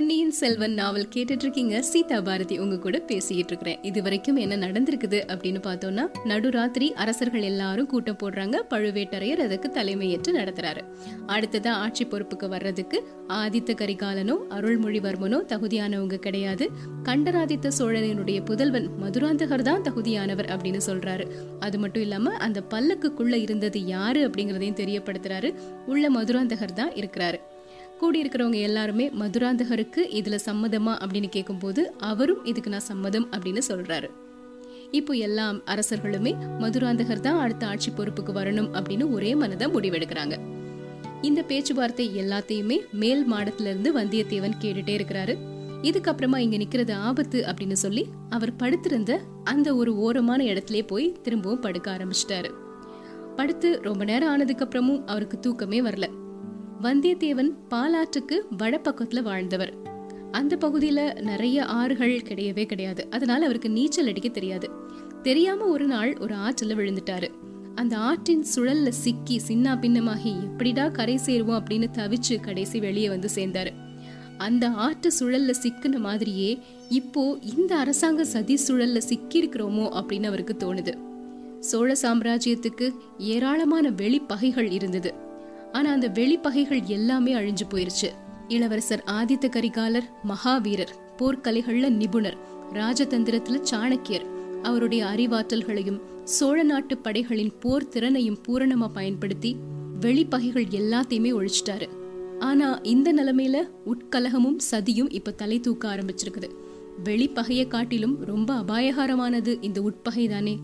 பொன்னியின் செல்வன் நாவல் கேட்டுட்டு இருக்கீங்க சீதா பாரதி உங்க கூட பேசிக்கிட்டு இருக்கிறேன் இது வரைக்கும் என்ன நடந்திருக்குது அப்படின்னு பார்த்தோம்னா நடுராத்திரி அரசர்கள் எல்லாரும் கூட்டம் போடுறாங்க. பழுவேட்டரையர் அதுக்கு தலைமையேற்று நடத்துறாரு. அடுத்ததா ஆட்சி பொறுப்புக்கு வர்றதுக்கு ஆதித்த கரிகாலனோ அருள்மொழிவர்மனோ தகுதியானவங்க கிடையாது. கண்டராதித்த சோழனினுடைய புதல்வன் மதுராந்தகர் தான் தகுதியானவர் அப்படின்னு சொல்றாரு. அது மட்டும் இல்லாம அந்த பல்லக்குக்குள்ள இருந்தது யாரு அப்படிங்கறதையும் தெரியப்படுத்துறாரு. உள்ள மதுராந்தகர் தான் இருக்கிறாரு. கூடியிருக்கிறவங்க எல்லாருமே மதுராந்தகருக்கு இதில் சம்மதமா அப்படின்னு கேட்கும்போது அவரும் இதுக்கு நான் சம்மதம் அப்படின்னு சொல்கிறாரு இப்போ எல்லா அரசர்களுமே மதுராந்தகர் தான் அடுத்த ஆட்சி பொறுப்புக்கு வரணும் அப்படின்னு ஒரே மனதாக முடிவெடுக்கிறாங்க. இந்த பேச்சுவார்த்தை எல்லாத்தையுமே மேல் மாடத்திலிருந்து வந்தியத்தேவன் கேட்டுட்டே இருக்கிறாரு. இதுக்கப்புறமா இங்க நிக்கிறது ஆபத்து அப்படின்னு சொல்லி அவர் படுத்திருந்த அந்த ஒரு ஓரமான இடத்திலே போய் திரும்பவும் படுக்க ஆரம்பிச்சிட்டாரு. படுத்து ரொம்ப நேரம் ஆனதுக்கு அப்புறமும் அவருக்கு தூக்கமே வரல. வந்தியத்தேவன் பாலாற்றுக்கு வடப்பக்கத்துல வாழ்ந்தவர். அந்த பகுதியில நிறைய ஆறுகள் கிடையவே கிடையாது. அதனால அவருக்கு நீச்சல் அடிக்க தெரியாது. தெரியாம ஒரு நாள் ஒரு ஆற்றுல விழுந்துட்டாரு. அந்த ஆற்றின் சுழல்ல சிக்கி சின்ன பின்னமாகி எப்படிடா கரை சேருவோம் அப்படின்னு தவிச்சு கடைசி வெளியே வந்து சேர்ந்தாரு. அந்த ஆற்று சுழல்ல சிக்கின மாதிரியே இப்போ இந்த அரசாங்க சதி சுழல்ல சிக்கியிருக்கிறோமோ அப்படின்னு அவருக்கு தோணுது. சோழ சாம்ராஜ்யத்துக்கு ஏராளமான வெளிப்பகைகள் இருந்தது. ஆனா அந்த வெளிப்பகைகள் எல்லாமே அழிஞ்சு போயிருச்சு. இளவரசர் ஆதித்த கரிகாலர் மகாவீரர் போர்க்கலைகள்ல நிபுணர் ராஜதந்திரத்துல சாணக்கியர். அவருடைய அறிவாற்றல்களையும் சோழ நாட்டு படைகளின் போர் திறனையும் பூரணமா பயன்படுத்தி வெளிப்பகைகள் எல்லாத்தையுமே ஒழிச்சிட்டாரு. ஆனா இந்த நிலைமையில உட்கலகமும் சதியும் இப்ப தலை தூக்க ஆரம்பிச்சிருக்குது. வெளிப்பகையை காட்டிலும் ரொம்ப அபாயகரமானது இந்த உட்பகை தானே.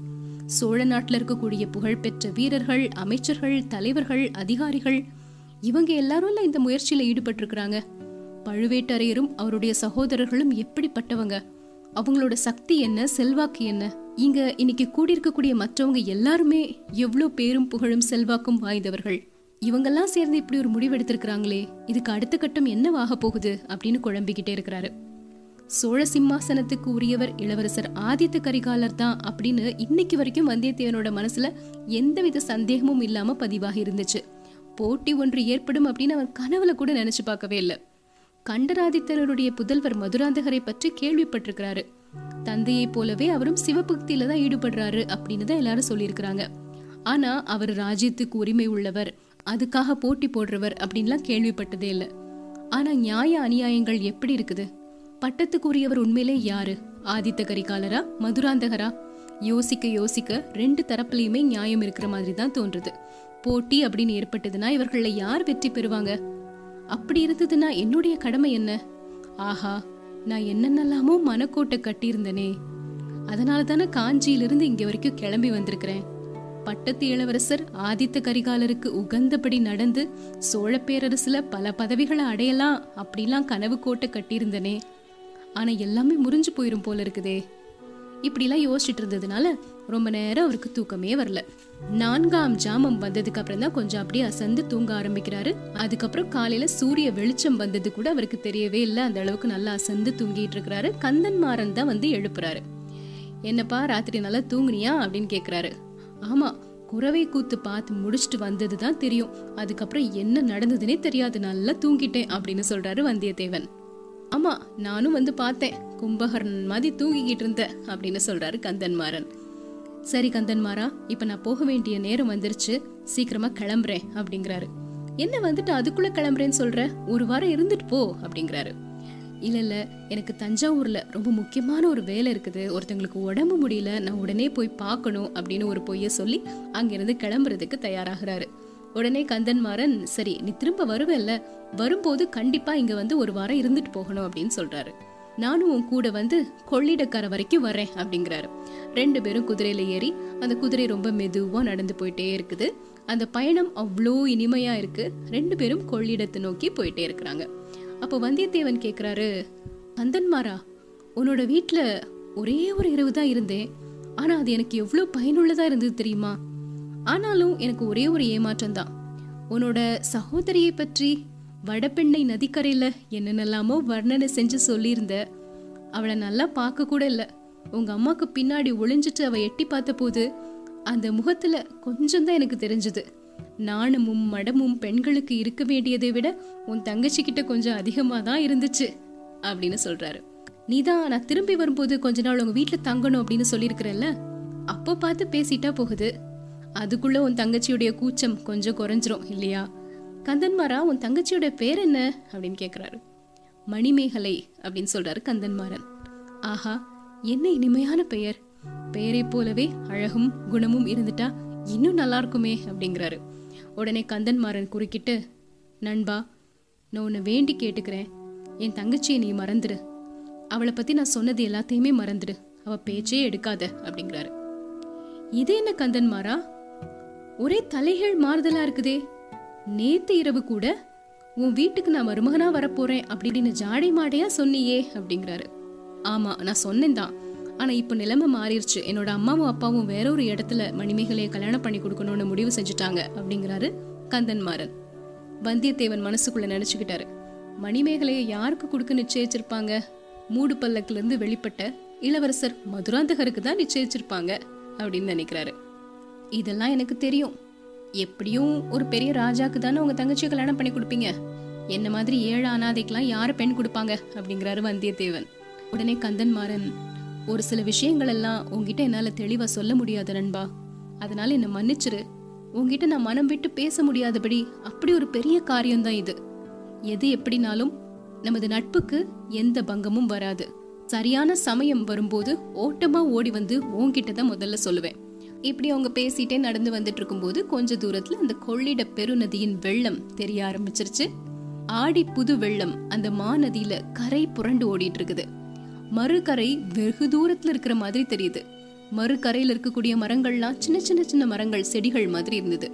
சோழ நாட்டுல இருக்கக்கூடிய புகழ்பெற்ற வீரர்கள் அமைச்சர்கள் தலைவர்கள் அதிகாரிகள் இவங்க எல்லாரும் இந்த முயற்சியில் ஈடுபட்டிருக்கிறாங்க. பழுவேட்டரையரும் அவருடைய சகோதரர்களும் எப்படிப்பட்டவங்க? அவங்களோட சக்தி என்ன? செல்வாக்கு என்ன? இங்க இன்னைக்கு கூடியிருக்கக்கூடிய மற்றவங்க எல்லாருமே எவ்வளோ பேரும் புகழும் செல்வாக்கும் வாய்ந்தவர்கள். இவங்கெல்லாம் சேர்ந்து இப்படி ஒரு முடிவெடுத்திருக்கிறாங்களே இதுக்கு அடுத்த கட்டம் என்னவாக போகுது அப்படின்னு குழம்பிக்கிட்டே இருக்கிறாரு. சோழ சிம்மாசனத்துக்கு உரியவர் இளவரசர் ஆதித்த கரிகாலர் தான் அப்படின்னு இன்னைக்கு வரைக்கும் வந்தியத்தேவனோட மனசுல எந்தவித சந்தேகமும் இல்லாம பதிவாக இருந்துச்சு. போட்டி ஒன்று ஏற்படும் அப்படின்னு அவன் கனவுல கூட நினைச்சு பார்க்கவே இல்லை. கண்டராதித்தருடைய புதல்வர் மதுராந்தகரை பற்றி கேள்விப்பட்டிருக்கிறாரு. தந்தையை போலவே அவரும் சிவபக்தியில தான் ஈடுபடுறாரு அப்படின்னு தான் எல்லாரும் சொல்லியிருக்கிறாங்க. ஆனா அவர் ராஜ்யத்துக்கு உரிமை உள்ளவர் அதுக்காக போட்டி போடுறவர் அப்படின்லாம் கேள்விப்பட்டதே இல்லை. ஆனா நியாய அநியாயங்கள் எப்படி இருக்குது? பட்டத்துக்குரியவர் உண்மையிலே யாரு? ஆதித்த கரிகாலரா? மதுராந்தகரா? யோசிக்க யோசிக்க ரெண்டு தரப்புலையுமே நியாயம் இருக்கிற மாதிரி தான் தோன்றுது. போட்டி அப்படின்னு ஏற்பட்டதுன்னா இவர்களில் யார் வெற்றி பெறுவாங்க? அப்படி இருந்ததுன்னா என்னுடைய கடமை என்ன? ஆஹா நான் என்னென்னலாமோ மனக்கோட்டை கட்டியிருந்தனே. அதனால தானே காஞ்சியிலிருந்து இங்கே வரைக்கும் கிளம்பி வந்திருக்கிறேன். பட்டத்து இளவரசர் ஆதித்த கரிகாலருக்கு உகந்தபடி நடந்து சோழ பேரரசுல பல பதவிகளை அடையலாம் அப்படிலாம் கனவு கோட்டை கட்டியிருந்தனே. ஆனால் எல்லாமே முறிஞ்சு போயிடும் போல இருக்குதே. இப்படிலாம் யோசிச்சுட்டு இருந்ததுனால ரொம்ப நேரம் அவருக்கு தூக்கமே வரல. நான்காம் ஜாமம் வந்ததுக்கு அப்புறம் தான் கொஞ்சம் அப்படியே அசந்து தூங்க ஆரம்பிக்கிறாரு. அதுக்கப்புறம் காலையில சூரிய வெளிச்சம் வந்தது கூட அவருக்கு தெரியவே இல்லை. அந்த அளவுக்கு நல்லா அசந்து தூங்கிட்டு இருக்கிறாரு. கந்தன் மாறன் தான் வந்து எழுப்புறாரு. என்னப்பா ராத்திரி நல்லா தூங்குனியா? அப்படின்னு கேட்குறாரு ஆமா குறவை கூத்து பார்த்து முடிச்சுட்டு வந்தது தான் தெரியும். அதுக்கப்புறம் என்ன நடந்ததுன்னே தெரியாது. நல்லா தூங்கிட்டேன் அப்படின்னு சொல்றாரு வந்தியத்தேவன். ஆமா நானும் வந்து பார்த்தேன். கும்பகர்ணன் மாதிரி தூங்கிக்கிட்டு இருந்த அப்படின்னு சொல்றாரு கந்தன்மாறன். சரி கந்தன்மாரா இப்ப நான் போக வேண்டிய நேரம் வந்துருச்சு. சீக்கிரமா கிளம்புறேன் அப்படிங்கிறாரு. என்ன வந்துட்டு அதுக்குள்ள கிளம்புறேன்னு சொல்ற? ஒரு வாரம் இருந்துட்டு போ அப்படிங்கிறாரு. இல்ல இல்ல எனக்கு தஞ்சாவூர்ல ரொம்ப முக்கியமான ஒரு வேலை இருக்குது. ஒருத்தங்களுக்கு உடம்பு முடியல நான் உடனே போய் பார்க்கணும் அப்படின்னு ஒரு பொய்ய சொல்லி அங்கிருந்து கிளம்புறதுக்கு தயாராகிறாரு. உடனே கந்தன்மாறன் சரி நீ திரும்ப வருவல்ல? வரும்போது கண்டிப்பா இங்க வந்து ஒரு வாரம் இருந்துட்டு போகணும் அப்படின்னு சொல்றாரு. நானும் உன் கூட வந்து கொள்ளிடக்கரை வரைக்கும் வரேன் அப்படிங்கிறாரு. ரெண்டு பேரும் குதிரையில ஏறி அந்த குதிரை ரொம்ப மெதுவா நடந்து போயிட்டே இருக்குது. அந்த பயணம் அவ்வளோ இனிமையா இருக்கு. ரெண்டு பேரும் கொள்ளிடத்தை நோக்கி போயிட்டே இருக்கிறாங்க. அப்போ வந்தியத்தேவன் கேட்குறாரு கந்தன்மாரா உன்னோட வீட்டில் ஒரே ஒரு இரவு தான் இருந்தேன். ஆனால் அது எனக்கு எவ்வளோ பயனுள்ளதாக இருந்தது தெரியுமா? ஆனாலும் எனக்கு ஒரே ஒரு ஏமாற்றம் தான் உன்னோட சகோதரியை பற்றி வடபெண்ணை நதிக்கரையில் என்னென்னலாமோ வர்ணனை செஞ்சு சொல்லியிருந்த அவளை நல்லா பார்க்க கூட இல்லை. உங்க அம்மாவுக்கு பின்னாடி ஒளிஞ்சிட்டு அவள் எட்டி பார்த்த போது அந்த முகத்துல கொஞ்சம் தான் எனக்கு தெரிஞ்சது. நாணமும் மடமும் பெண்களுக்கு இருக்க வேண்டியதை விட உன் தங்கச்சி கிட்ட கொஞ்சம் அதிகமாக தான் இருந்துச்சு அப்படின்னு சொல்றாரு. நீதான் நான் திரும்பி வரும்போது கொஞ்ச நாள் உங்க வீட்டில் தங்கணும் அப்படின்னு சொல்லியிருக்கிறல்ல? அப்போ பார்த்து பேசிட்டா போகுது. அதுக்குள்ள உன் தங்கச்சியுடைய கூச்சம் கொஞ்சம் குறைஞ்சிரும் இல்லையா? கந்தன்மாரா உன் தங்கச்சியோட பேர் என்ன? அப்படின்னு கேட்குறாரு மணிமேகலை அப்படின்னு சொல்றாரு கந்தன்மாறன். ஆஹா என்ன இனிமையான பெயர். பெயரை போலவே அழகும் குணமும் இருந்துட்டா இன்னும் நல்லா இருக்குமே அப்படிங்கிறாரு. உடனே கந்தன்மாறன் குறுக்கிட்டு நண்பா நான் உன்னை வேண்டி கேட்டுக்கிறேன். என் தங்கச்சியை நீ மறந்துடு அவளை பத்தி நான் சொன்னது எல்லாத்தையுமே மறந்துடு அவ பேச்சே எடுக்காத அப்படிங்கிறாரு. இது என்ன கந்தன்மாரா ஒரே தலைகள் மாறுதலா இருக்குதே. நேத்து இரவு கூட உன் வீட்டுக்கு நான் மருமகனா வரப்போறேன் அப்படின்னு ஜாடை மாடையா சொன்னியே அப்படிங்கிறாரு. ஆமா நான் சொன்னேன் தான். ஆனா இப்ப நிலைமை மாறிடுச்சு. என்னோட அம்மாவும் அப்பாவும் வேற ஒரு இடத்துல மணிமேகலையை கல்யாணம் பண்ணி கொடுக்கணும்னு முடிவு செஞ்சுட்டாங்க அப்படிங்கிறாரு கந்தன்மாறன் வந்தியத்தேவன் மனசுக்குள்ள நினைச்சுக்கிட்டாரு. மணிமேகலையை யாருக்கு கொடுக்க நிச்சயிச்சிருப்பாங்க? மூடு பல்லக்கிலிருந்து வெளிப்பட்ட இளவரசர் மதுராந்தகருக்கு தான் நிச்சயிச்சிருப்பாங்க அப்படின்னு நினைக்கிறாரு. இதெல்லாம் எனக்கு தெரியும். எப்படியும் ஒரு பெரிய ராஜாக்கு தானே உங்க தங்கச்சியை கல்யாணம் பண்ணி கொடுப்பீங்க. என்ன மாதிரி ஏழு அனாதைக்கெல்லாம் யாரு பெண் கொடுப்பாங்க? அப்படிங்கிறாரு வந்தியத்தேவன். உடனே கந்தன் மாறன் ஒரு சில விஷயங்கள் எல்லாம் உங்ககிட்ட என்னால தெளிவா சொல்ல முடியாது நண்பா. அதனால என்ன மன்னிச்சிரு. உங்ககிட்ட நான் மனம் விட்டு பேச முடியாதபடி அப்படி ஒரு பெரிய காரியம்தான் இது. எது எப்படினாலும் நமது நட்புக்கு எந்த பங்கமும் வராது. சரியான சமயம் வரும்போது ஓட்டமா ஓடி வந்து உன்கிட்ட தான் முதல்ல சொல்லுவேன். இப்படி அவங்க பேசிட்டே நடந்து வந்துட்டு இருக்கும்போது கொஞ்ச தூரத்துல அந்த கொள்ளிட பெருநதியின் வெள்ளம் தெரிய ஆரம்பிச்சிருச்சு. ஆடி புது வெள்ளம் அந்த மாநதியில கரை புரண்டு ஓடிட்டு இருக்குது மறுகரை வெகு தூரத்துல இருக்கிற மாதிரி தெரியுது. மறுகரையில இருக்கக்கூடிய மரங்கள்லாம் சின்ன சின்ன சின்ன மரங்கள் செடிகள் மாதிரி இருந்தது.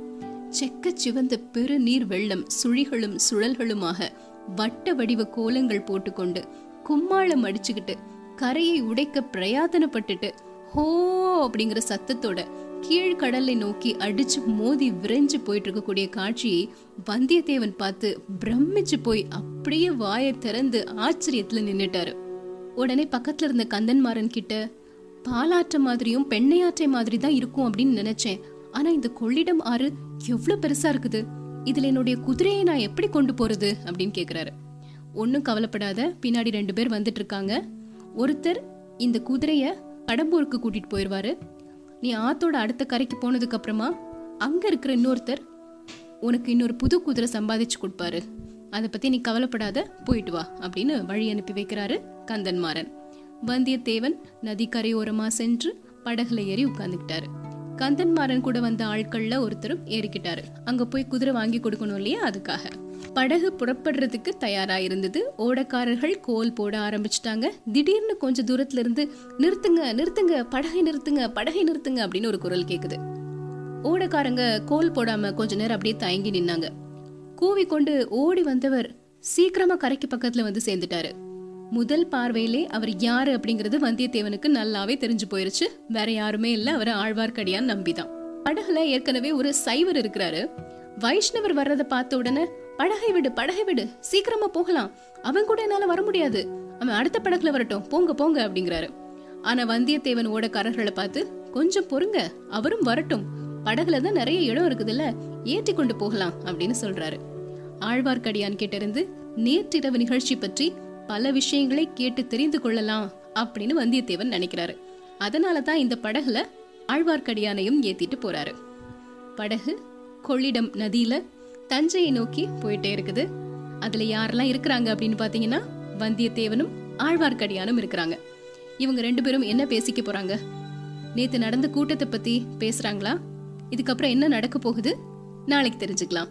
செக்க சிவந்த பெரு நீர் வெள்ளம் சுழிகளும் சுழல்களுமாக வட்ட வடிவ கோலங்கள் போட்டுக்கொண்டு கும்மாளம் அடிச்சுக்கிட்டு கரையை உடைக்க பிரயாத்தனப்பட்டுட்டு ஹோ அப்படிங்கிற சத்தத்தோட கீழ்கடலை நோக்கி அடிச்சு மோதி விரைஞ்சு போயிட்டு இருக்கக்கூடிய காட்சியை வந்தியத்தேவன் பார்த்து பிரமிச்சு போய் அப்படியே வாயை திறந்து ஆச்சரியத்துல நின்னுட்டாரு. உடனே பக்கத்துல இருந்த கந்தன்மாறன் கிட்ட பாலாற்ற மாதிரியும் பெண்ணையாற்றை மாதிரி தான் இருக்கும் அப்படின்னு நினைச்சேன். ஆனா இந்த கொள்ளிடம் ஆறு எவ்வளவு பெருசா இருக்குது. இதுல என்னுடைய குதிரையை நான் எப்படி கொண்டு போறது? அப்படின்னு கேக்குறாரு. ஒன்னும் கவலைப்படாத பின்னாடி ரெண்டு பேர் வந்துட்டு இருக்காங்க. ஒருத்தர் இந்த குதிரைய கடம்பூருக்கு கூட்டிட்டு போயிருவாரு. நீ ஆத்தோட அடுத்த கரைக்கு போனதுக்கு அப்புறமா அங்க இருக்கிற இன்னொருத்தர் உனக்கு இன்னொரு புது குதிரை சம்பாதிச்சு கொடுப்பாரு. அதை பத்தி நீ கவலைப்படாத போயிட்டு வா அப்படின்னு வழி அனுப்பி வைக்கிறாரு கந்தன்மாறன். வந்தியத்தேவன் நதி கரையோரமா சென்று படகுல ஏறி உட்கார்ந்துக்கிட்டாரு. கந்தன்மாறன் கூட வந்த ஆட்கள்ல ஒருத்தரும் ஏறிக்கிட்டாரு. அங்க போய் குதிரை வாங்கி கொடுக்கணும் இல்லையா அதுக்காக. படகு புறப்படுறதுக்கு தயாரா இருந்தது ஓடக்காரர்கள் கோல் போட ஆரம்பிச்சிட்டாங்க. திடீர்னு கொஞ்ச தூரத்துல இருந்து நிறுத்துங்க நிறுத்துங்க படகை நிறுத்துங்க படகை நிறுத்துங்க அப்படின்னு ஒரு குரல் கேக்குது. ஓடக்காரங்க கோல் போடாம கொஞ்ச நேரம் அப்படியே தயங்கி நின்னாங்க. கூவி கொண்டு ஓடி வந்தவர் சீக்கிரமா கரைக்கு பக்கத்துல வந்து சேர்ந்துட்டாரு. முதல் பார்வையிலே அவர் யாரு அப்படிங்கறது வந்தியத்தேவனுக்கு நல்லாவே தெரிஞ்சு போயிருச்சு. வேற யாருமே இல்ல அவர் ஆழ்வார்க்கடியான் நம்பிதான். படகுல ஏற்கனவே ஒரு சைவர் இருக்கிறாரு. வைஷ்ணவர் வர்றத பார்த்த உடனே படகை விடு படகை விடு. சீக்கிரமா போகலாம். அவன் கூட என்னால வர முடியாது. அவன் அடுத்த படகுல வரட்டும். போங்க போங்க அப்படிங்கிறாரு. ஆனா வந்தியத்தேவன் ஓடக்காரர்களை பார்த்து கொஞ்சம் பொறுங்க. அவரும் வரட்டும். படகுல தான் நிறைய இடம் இருக்குதுல்ல. ஏற்றி கொண்டு போகலாம் அப்படின்னு சொல்றாரு. ஆழ்வார்க்கடியான் கிட்டிருந்து நேற்றிரவு நிகழ்ச்சி பற்றி பல விஷயங்களை கேட்டு தெரிந்து கொள்ளலாம் அப்படின்னு வந்தியத்தேவன் நினைக்கிறாரு. அதனால தான் இந்த படகுல ஆழ்வார்க்கடியானையும் ஏத்திட்டு போறாரு. படகு கொள்ளிடம் நதியில தஞ்சையை நோக்கி போயிட்டே இருக்குது. அதுல யாரெல்லாம் இருக்கிறாங்க அப்படின்னு பாத்தீங்கன்னா வந்தியத்தேவனும் ஆழ்வார்க்கடியானும் இருக்கிறாங்க. இவங்க ரெண்டு பேரும் என்ன பேசிக்க போறாங்க? நேத்து நடந்த கூட்டத்தை பத்தி பேசுறாங்களா? இதுக்கப்புறம் என்ன நடக்க போகுது? நாளைக்கு தெரிஞ்சுக்கலாம்.